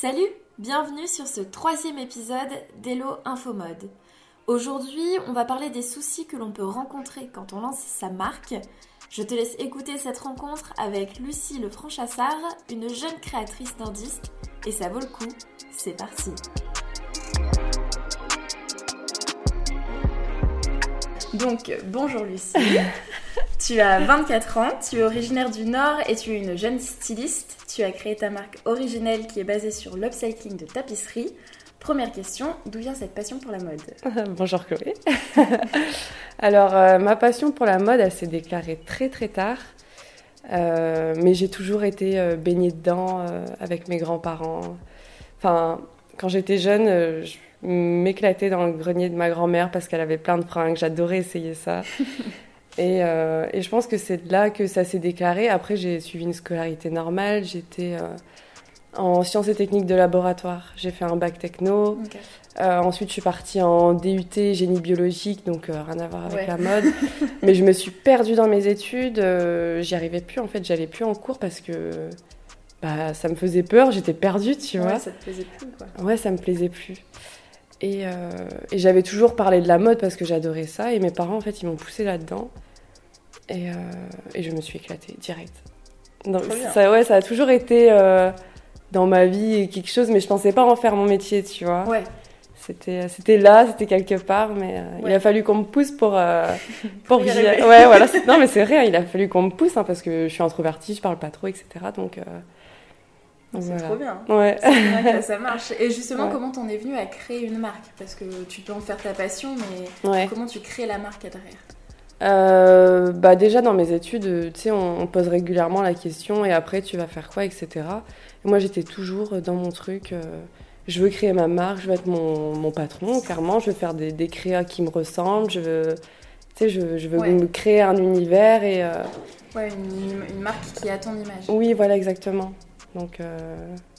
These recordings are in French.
Salut, bienvenue sur ce troisième épisode d'Hello Infomode. Aujourd'hui, on va parler des soucis que l'on peut rencontrer quand on lance sa marque. Je te laisse écouter cette rencontre avec Lucie Le Franchassard, une jeune créatrice nordiste, et ça vaut le coup. C'est parti. Donc, bonjour Lucie. tu as 24 ans, tu es originaire du Nord et tu es une jeune styliste. Tu as créé ta marque originelle qui est basée sur l'upcycling de tapisserie. Première question, d'où vient cette passion pour la mode? Bonjour Chloé. Alors, euh, ma passion pour la mode, elle s'est déclarée très très tard. Euh, mais j'ai toujours été euh, baignée dedans avec mes grands-parents. Enfin, quand j'étais jeune, je m'éclatais dans le grenier de ma grand-mère parce qu'elle avait plein de fringues. J'adorais essayer ça. et, et, je pense que c'est là que ça s'est déclaré. Après, j'ai suivi une scolarité normale. J'étais en sciences et techniques de laboratoire. J'ai fait un bac techno. Euh, ensuite, je suis partie en DUT génie biologique, donc euh, rien à voir avec la mode. Mais je me suis perdue dans mes études. Euh, j'y arrivais plus, en fait, j'allais plus en cours parce que bah, ça me faisait peur. J'étais perdue, tu vois. ça te plaisait plus, quoi. Ouais, ça me plaisait plus. Et, et j'avais toujours parlé de la mode parce que j'adorais ça. Et mes parents, en fait, ils m'ont poussée là-dedans. Et, et, je me suis éclatée direct. Donc, ça, ouais, ça a toujours été dans ma vie quelque chose, mais je pensais pas en faire mon métier, tu vois. Ouais. C'était, c'était là, c'était quelque part, mais euh, il a fallu qu'on me pousse pour, euh, pour que Ouais, voilà. Non, mais c'est vrai, il a fallu qu'on me pousse, hein, parce que je suis introvertie, je parle pas trop, etc. Donc. Euh, c'est trop bien. Ouais. C'est bien que ça marche. Et justement, comment t'en es venu à créer une marque? Parce que tu peux en faire ta passion, mais comment tu crées la marque derrière? Euh, bah déjà dans mes études, tu sais, on, pose régulièrement la question et après tu vas faire quoi, etc. moi j'étais toujours dans mon truc. Euh, je veux créer ma marque, je veux être mon, mon patron, clairement. Je veux faire des, des, créas qui me ressemblent. Je veux, tu sais, je, je veux me créer un univers et. Euh, ouais, une, une, marque qui a ton image. Oui, voilà, exactement. Donc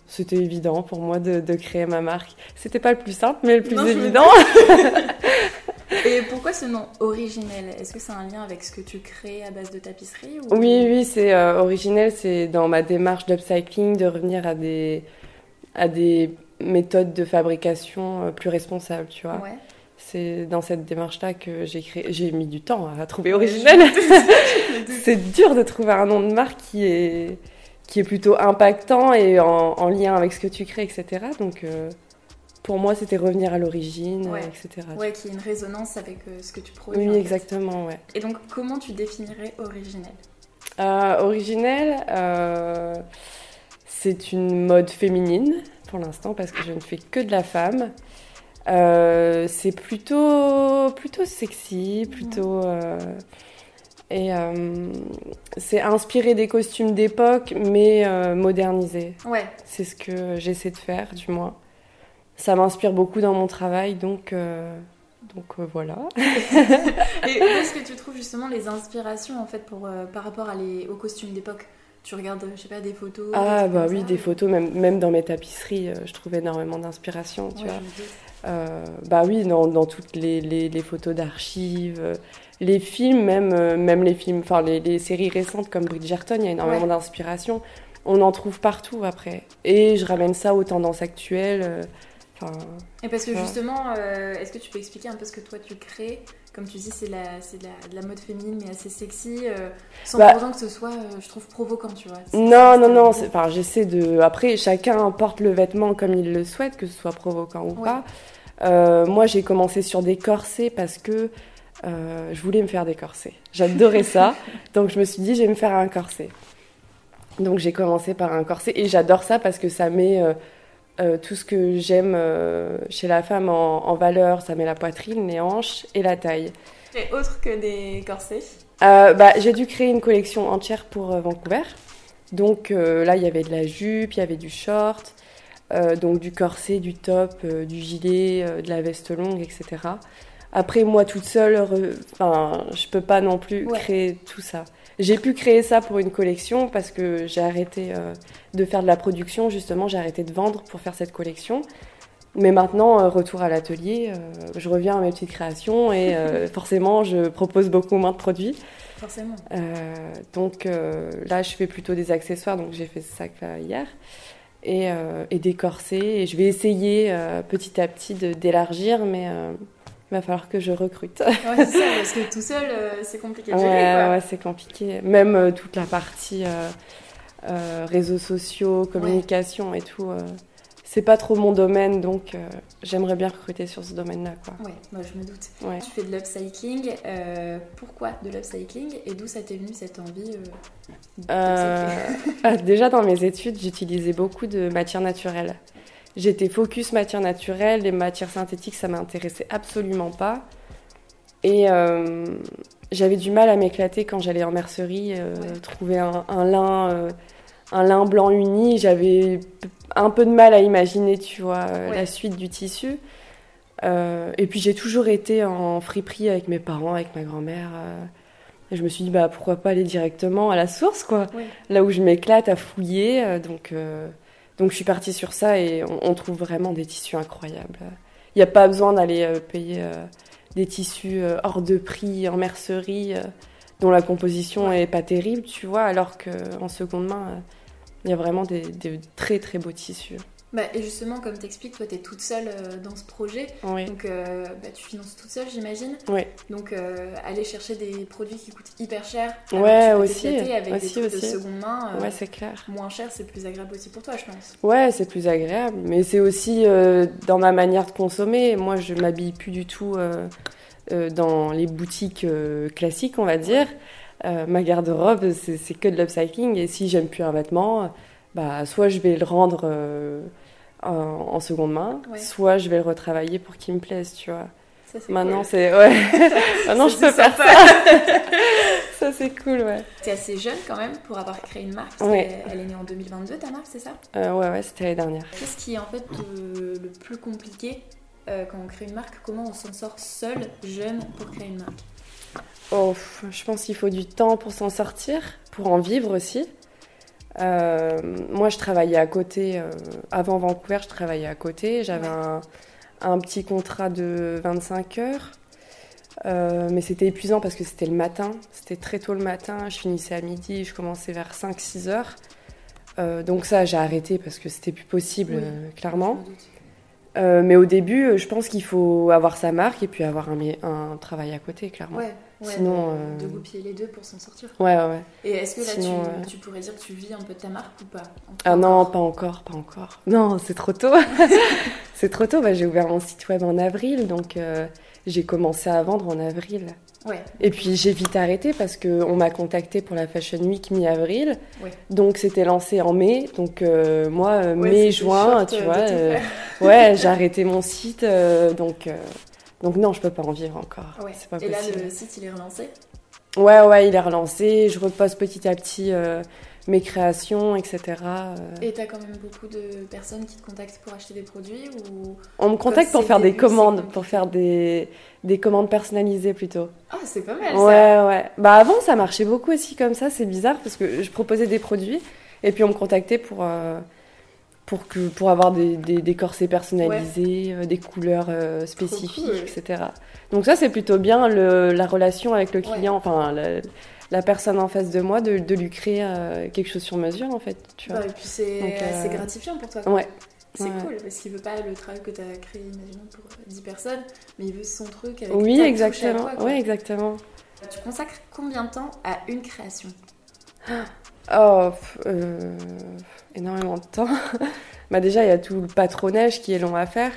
c'était évident pour moi de, de, créer ma marque. C'était pas le plus simple, mais le plus évident. Et pourquoi ce nom originel? Est-ce que c'est un lien avec ce que tu crées à base de tapisserie Oui, oui, c'est euh, originel. C'est dans ma démarche d'upcycling de revenir à des, à des méthodes de fabrication euh, plus responsables, tu vois. Ouais. C'est dans cette démarche-là que j'ai créé. J'ai mis du temps à trouver originel. c'est dur de trouver un nom de marque qui est qui est plutôt impactant et en, lien avec ce que tu crées, etc. Donc euh, pour moi, c'était revenir à l'origine, etc. Ouais, qui ait une résonance avec euh, ce que tu produis. Oui, exactement, ouais. Et donc, comment tu définirais originel? Euh, Originel, euh, c'est une mode féminine pour l'instant parce que je ne fais que de la femme. c'est plutôt, plutôt sexy, plutôt. Et c'est inspiré des costumes d'époque, mais modernisé. Ouais. C'est ce que j'essaie de faire, du moins ça m'inspire beaucoup dans mon travail, donc, euh, donc euh, voilà. et où est-ce que tu trouves justement les inspirations en fait pour, euh, par rapport à les, aux costumes d'époque? Tu regardes, je sais pas, des photos Ah, bah oui, des photos, même, même dans mes tapisseries, je trouve énormément d'inspiration, tu vois. bah oui, dans, dans toutes les, les, les photos d'archives, les films, même, même les films, enfin les, les, séries récentes comme Bridgerton, il y a énormément d'inspiration. On en trouve partout après. Et je ramène ça aux tendances actuelles et parce que justement, euh, est-ce que tu peux expliquer un peu ce que toi tu crées? Comme tu dis, c'est de, la, mode féminine mais assez sexy, euh, sans bah, pour autant que ce soit, euh, je trouve, provoquant, tu vois. Non, non, non, enfin, j'essaie de... Après, chacun porte le vêtement comme il le souhaite, que ce soit provoquant ou pas. moi, j'ai commencé sur des corsets parce que je voulais me faire des corsets. J'adorais ça, donc je me suis dit, je vais me faire un corset. Donc j'ai commencé par un corset et j'adore ça parce que ça met euh, tout ce que j'aime euh, chez la femme en, valeur, ça met la poitrine, les hanches et la taille. Et autre que des corsets? Euh, bah, J'ai dû créer une collection entière pour Vancouver. Donc là, il y avait de la jupe, il y avait du short, donc du corset, du top, du gilet, de la veste longue, etc. Après, moi toute seule, enfin, je peux pas non plus créer tout ça. J'ai pu créer ça pour une collection parce que j'ai arrêté euh, de faire de la production, justement, j'ai arrêté de vendre pour faire cette collection. Mais maintenant, euh, retour à l'atelier, euh, je reviens à mes petites créations et forcément, je propose beaucoup moins de produits. Forcément. donc là, je fais plutôt des accessoires, donc j'ai fait ce sac là hier. et, et d'écorcer. Et je vais essayer petit à petit d'élargir, mais il va falloir que je recrute. ouais, c'est ça, parce que tout seul, c'est compliqué de gérer. Ouais, ouais c'est compliqué. Même toute la partie réseaux sociaux, communication et tout c'est pas trop mon domaine, donc euh, j'aimerais bien recruter sur ce domaine-là. Quoi. Ouais, moi je me doute. Tu fais de l'upcycling. Euh, pourquoi de l'upcycling et d'où ça t'est venu cette envie euh, ah, Déjà dans mes études, j'utilisais beaucoup de matières naturelles. J'étais focus matières naturelles, les matières synthétiques, ça m'intéressait absolument pas. Et j'avais du mal à m'éclater quand j'allais en mercerie, trouver un, un lin un lin blanc uni, j'avais un peu de mal à imaginer, tu vois, euh, la suite du tissu. Euh, et puis j'ai toujours été en friperie avec mes parents, avec ma grand-mère. Euh, et je me suis dit, bah, pourquoi pas aller directement à la source, quoi. Là où je m'éclate à fouiller. donc, donc je suis partie sur ça et on, trouve vraiment des tissus incroyables. Il n'y a pas besoin d'aller payer des tissus hors de prix en mercerie dont la composition est pas terrible, tu vois, alors qu'en seconde main, il y a vraiment des, très très beaux tissus. Bah, et justement, comme tu expliques, toi, tu es toute seule euh, dans ce projet. Donc, euh, bah, tu finances toute seule, j'imagine. Oui. Donc, euh, aller chercher des produits qui coûtent hyper cher. Ouais, aussi. Avec aussi, des trucs de seconde main. ouais, c'est clair. Moins cher, c'est plus agréable aussi pour toi, je pense. Ouais, c'est plus agréable. Mais c'est aussi dans ma manière de consommer. Moi, je m'habille plus du tout dans les boutiques classiques, on va dire. Ma garde-robe, c'est que de l'upcycling. Et si j'aime plus un vêtement, bah, soit je vais le rendre euh, en, seconde main, soit je vais le retravailler pour qu'il me plaise, tu vois. Maintenant, c'est. Ouais. Maintenant, je peux faire ça. ça, c'est cool, ouais. T'es assez jeune quand même pour avoir créé une marque. Ouais. Elle est née en 2022, ta marque, c'est ça? Euh, Ouais, ouais, c'était l'année dernière. Qu'est-ce qui est en fait le plus compliqué quand on crée une marque? Comment on s'en sort seul, jeune, pour créer une marque? Oh, je pense qu'il faut du temps pour s'en sortir, pour en vivre aussi. Euh, moi, je travaillais à côté. Euh, avant Vancouver, je travaillais à côté. J'avais un, petit contrat de 25 heures. Euh, mais c'était épuisant parce que c'était le matin. C'était très tôt le matin. Je finissais à midi. Je commençais vers 5-6 heures. donc ça, j'ai arrêté parce que c'était plus possible, clairement. mais au début, je pense qu'il faut avoir sa marque et puis avoir un, un travail à côté, clairement. Ouais. Sinon, de, euh, goupiller les deux pour s'en sortir. Ouais, ouais. Et est-ce que là, tu, euh, tu, pourrais dire que tu vis un peu de ta marque ou pas Ah non, pas encore, pas encore. Non, c'est trop tôt. c'est trop tôt. Bah, j'ai ouvert mon site web en avril, donc euh, j'ai commencé à vendre en avril. Ouais. Et puis j'ai vite arrêté parce qu'on m'a contacté pour la Fashion Week mi-avril. Ouais. Donc c'était lancé en mai. Donc moi, mai, juin, tu vois. ouais, j'ai arrêté mon site. donc donc non, je peux pas en vivre encore. Pas Et là, le site, il est relancé? Ouais, ouais, il est relancé. Je repose petit à petit euh, mes créations, etc. Euh. Et tu as quand même beaucoup de personnes qui te contactent pour acheter des produits ou On me contacte pour faire des commandes, pour faire des, des commandes personnalisées plutôt. Ah, c'est pas mal ça Ouais, ouais. Bah avant, ça marchait beaucoup aussi comme ça. C'est bizarre parce que je proposais des produits et puis on me contactait pour... Euh, pour, que, pour avoir des, des, corsets personnalisés, euh, des couleurs euh, spécifiques, etc. Donc ça, c'est plutôt bien le, la relation avec le client, enfin la, personne en face de moi, de, de lui créer euh, quelque chose sur mesure, en fait. Tu vois. et puis c'est gratifiant pour toi. Ouais. C'est cool parce qu'il veut pas le travail que tu as créé, imaginons, pour 10 personnes, mais il veut son truc avec Oui, exactement. Oui, exactement. Tu consacres combien de temps à une création? Oh, énormément de temps. bah déjà, il y a tout le patronage qui est long à faire.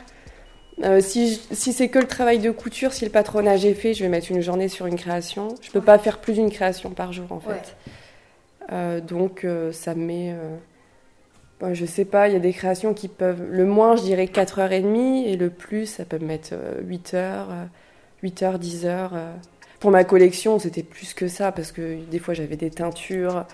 Euh, si, si c'est que le travail de couture, si le patronage est fait, je vais mettre une journée sur une création. Je peux pas faire plus d'une création par jour en fait. Euh, donc euh, ça met. Bon, je sais pas, il y a des créations qui peuvent. Le moins, je dirais 4h30 et le plus, ça peut me mettre 8h, 8h, 10h. Pour ma collection, c'était plus que ça parce que des fois j'avais des teintures.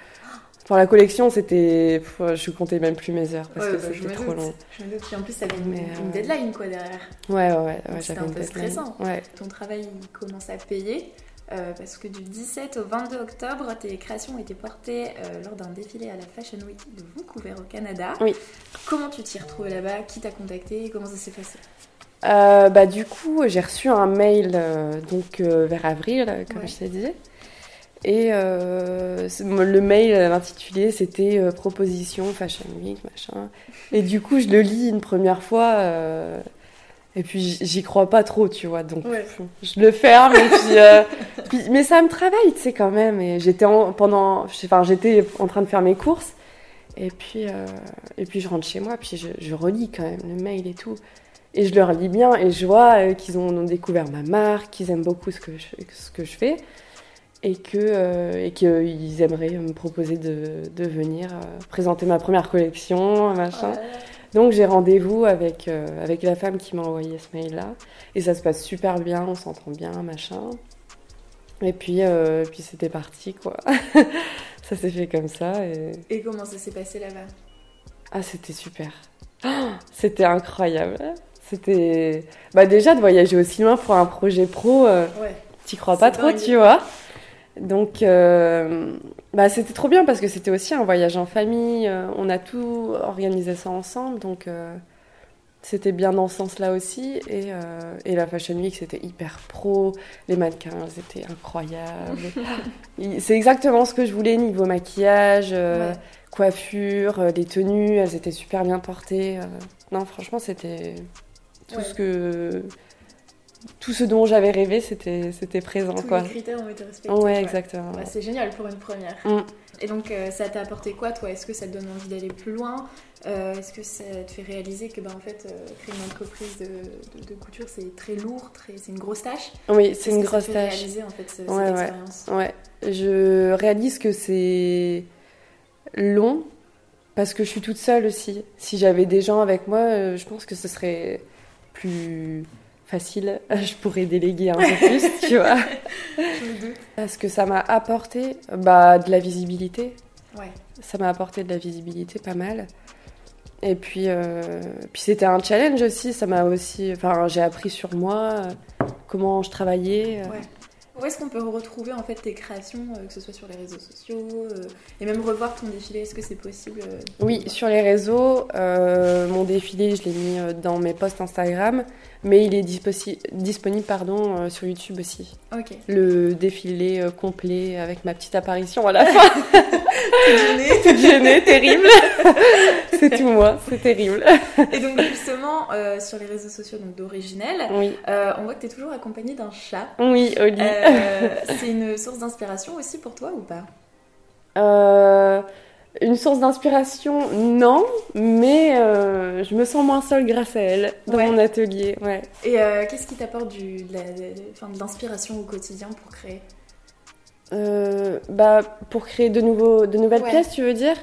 Pour la collection, c'était. Je comptais même plus mes heures parce que bah, c'était trop long. Je me doute. en plus, ça avait une, une, deadline quoi derrière. Ouais, ouais, ouais. C'était un peu stressant. Ouais. Ton travail il commence à payer. Euh, parce que du 17 au 22 octobre, tes créations ont été portées euh, lors d'un défilé à la Fashion Week de Vancouver au Canada. Oui. Comment tu t'y retrouvé là-bas? Qui t'a contacté? Comment ça s'est passé? Euh, bah, Du coup, j'ai reçu un mail donc, vers avril, comme je t'ai dit. Et euh, le mail intitulé, c'était euh, proposition Fashion Week, machin. Et du coup, je le lis une première fois. Euh, et puis, j'y crois pas trop, tu vois. Donc, je le ferme. et puis, mais ça me travaille, tu sais, quand même. Et j'étais pendant. Enfin, j'étais en train de faire mes courses. Et puis, et puis je rentre chez moi. Puis, je, je, relis quand même le mail et tout. Et je leur lis bien. Et je vois qu'ils ont, ont, découvert ma marque, qu'ils aiment beaucoup ce que je, ce que je fais et euh, et qu'ils aimeraient me proposer de, de venir euh, présenter ma première collection machin. Donc j'ai rendez-vous avec euh, avec la femme qui m'a envoyé ce mail là et ça se passe super bien on s'entend bien machin. Et puis puis c'était parti quoi. Ça s'est fait comme ça et, et comment ça s'est passé là-bas? Ah c'était super. C'était incroyable. C'était bah déjà de voyager aussi loin pour un projet pro ouais. t'y crois pas trop tu vois donc, euh, bah, c'était trop bien parce que c'était aussi un voyage en famille. Euh, on a tout organisé ça ensemble. Donc, euh, c'était bien dans ce sens-là aussi. Et, et, la Fashion Week, c'était hyper pro. Les mannequins, étaient incroyables. C'est exactement ce que je voulais niveau maquillage, coiffure, les tenues. Elles étaient super bien portées. non, franchement, c'était tout ce que tout ce dont j'avais rêvé, c'était, c'était présent. Tous quoi. les critères ont été respectés. Ouais, exactement. Bah, c'est génial pour une première. Mm. Et donc, euh, ça t'a apporté quoi, toi? Est-ce que ça te donne envie d'aller plus loin? Euh, Est-ce que ça te fait réaliser que, bah, en fait, euh, créer une entreprise de, de, couture, c'est très lourd, très... c'est une grosse tâche? Oui, c'est une grosse ça tâche. réaliser, en fait, cette ouais, expérience? Ouais, je réalise que c'est long parce que je suis toute seule aussi. Si j'avais des gens avec moi, je pense que ce serait plus facile, je pourrais déléguer un peu plus, tu vois. Parce que ça m'a apporté bah, de la visibilité. Ouais. Ça m'a apporté de la visibilité pas mal. Et puis, euh, puis c'était un challenge aussi. Ça m'a aussi, enfin, j'ai appris sur moi euh, comment je travaillais. Euh. Ouais. Où est-ce qu'on peut retrouver en fait tes créations, euh, que ce soit sur les réseaux sociaux, euh, et même revoir ton défilé Est-ce que c'est possible euh, Oui, sur les réseaux, mon défilé, je l'ai mis dans mes posts Instagram, mais il est disponible pardon, sur YouTube aussi. Ok. Le défilé complet avec ma petite apparition à la fin. Toute gênée, terrible. c'est tout moi, c'est terrible. Et donc justement, euh, sur les réseaux sociaux donc d'Originel, oui. euh, on voit que tu es toujours accompagnée d'un chat. Oui, Oli. Euh, c'est une source d'inspiration aussi pour toi ou pas? Une source d'inspiration, non, mais je me sens moins seule grâce à elle dans mon atelier. Ouais. Et qu'est-ce qui t'apporte de l'inspiration au quotidien pour créer? Euh, bah, pour créer de, nouveaux, de nouvelles pièces, tu veux dire?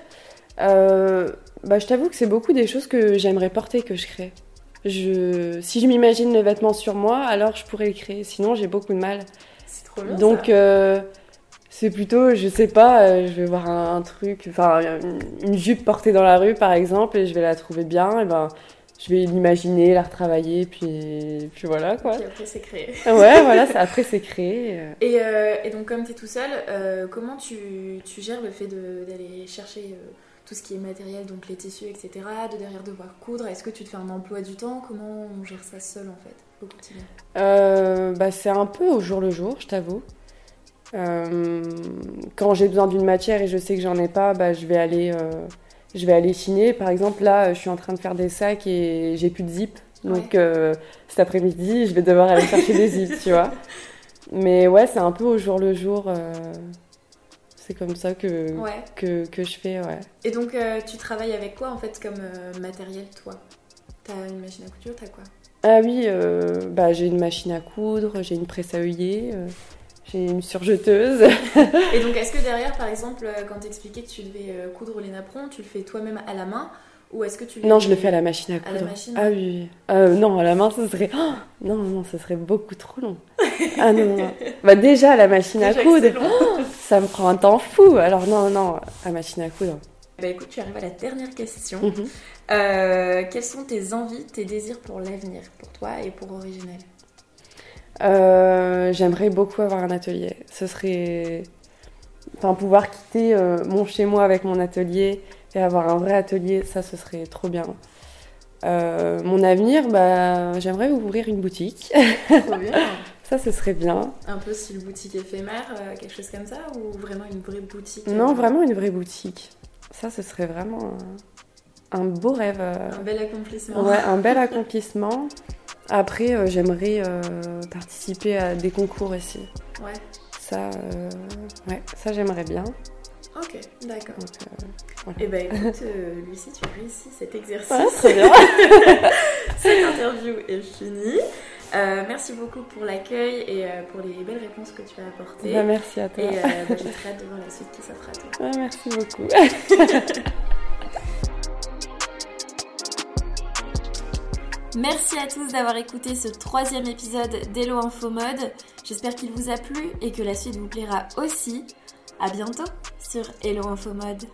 Euh, bah, Je t'avoue que c'est beaucoup des choses que j'aimerais porter que je crée. Je, si je m'imagine le vêtement sur moi, alors je pourrais le créer. Sinon, j'ai beaucoup de mal. C'est trop bien. Donc, euh, c'est plutôt, je sais pas, je vais voir un, truc, enfin, une, une, jupe portée dans la rue, par exemple, et je vais la trouver bien, et ben je vais l'imaginer, la retravailler, puis, puis voilà quoi. Puis après c'est créé. ouais, voilà, après c'est créé. Et, euh, et, donc comme tu es tout seul, euh, comment tu, tu, gères le fait d'aller chercher euh, tout ce qui est matériel, donc les tissus, etc., de derrière devoir coudre? Est-ce que tu te fais un emploi du temps? Comment on gère ça seul en fait au quotidien? Bah, C'est un peu au jour le jour, je t'avoue. quand j'ai besoin d'une matière et je sais que j'en ai pas, bah, je vais aller je vais aller chiner. Par exemple, là, je suis en train de faire des sacs et j'ai plus de zip. Donc euh, cet après-midi, je vais devoir aller chercher des zips, tu vois. Mais ouais, c'est un peu au jour le jour. Euh, c'est comme ça que, que, que, je fais, ouais. Et donc, euh, tu travailles avec quoi en fait comme matériel, toi? T'as une machine à couture, t'as quoi? Ah oui, bah, j'ai une machine à coudre, j'ai une presse à œillet j'ai une surjeteuse. et donc, est-ce que derrière, par exemple, euh, quand t'expliquais que tu devais euh, coudre les napperons, tu le fais toi-même à la main ou est-ce que tu Non, je le fais à la machine à coudre. À la machine ah oui. Euh, non, à la main, ça serait. Oh non, non, ça serait beaucoup trop long. ah non, non. Bah, déjà, à la machine à coudre, ça me prend un temps fou. Alors, non, non, à la machine à coudre. Bah écoute, tu arrives à la dernière question. Mhm. quelles sont tes envies, tes désirs pour l'avenir, pour toi et pour Originel? Euh, j'aimerais beaucoup avoir un atelier. Ce serait. Enfin, pouvoir quitter euh, mon chez-moi avec mon atelier et avoir un vrai atelier, ça, ce serait trop bien. Euh, mon avenir, bah, j'aimerais ouvrir une boutique. Trop bien. Ça, ce serait bien. Un peu style boutique éphémère, quelque chose comme ça, ou vraiment une vraie boutique? Non, vraiment une vraie boutique. Ça, ce serait vraiment un, beau rêve. Un bel accomplissement. Ouais, un bel accomplissement. Après, euh, j'aimerais euh, participer à des concours aussi. Ouais. Ça, euh, ouais, ça j'aimerais bien. Ok, d'accord. Euh, voilà. Eh ben écoute, euh, Lucie, tu as réussi cet exercice. Très bien. Cette interview est finie. Euh, merci beaucoup pour l'accueil et pour les belles réponses que tu as apportées. Bah, merci à toi. et bah, j'ai très hâte de voir la suite qui toi. Ouais, merci beaucoup. Merci à tous d'avoir écouté ce troisième épisode d'Hello Info Mode. J'espère qu'il vous a plu et que la suite vous plaira aussi. À bientôt sur Hello Info Mode.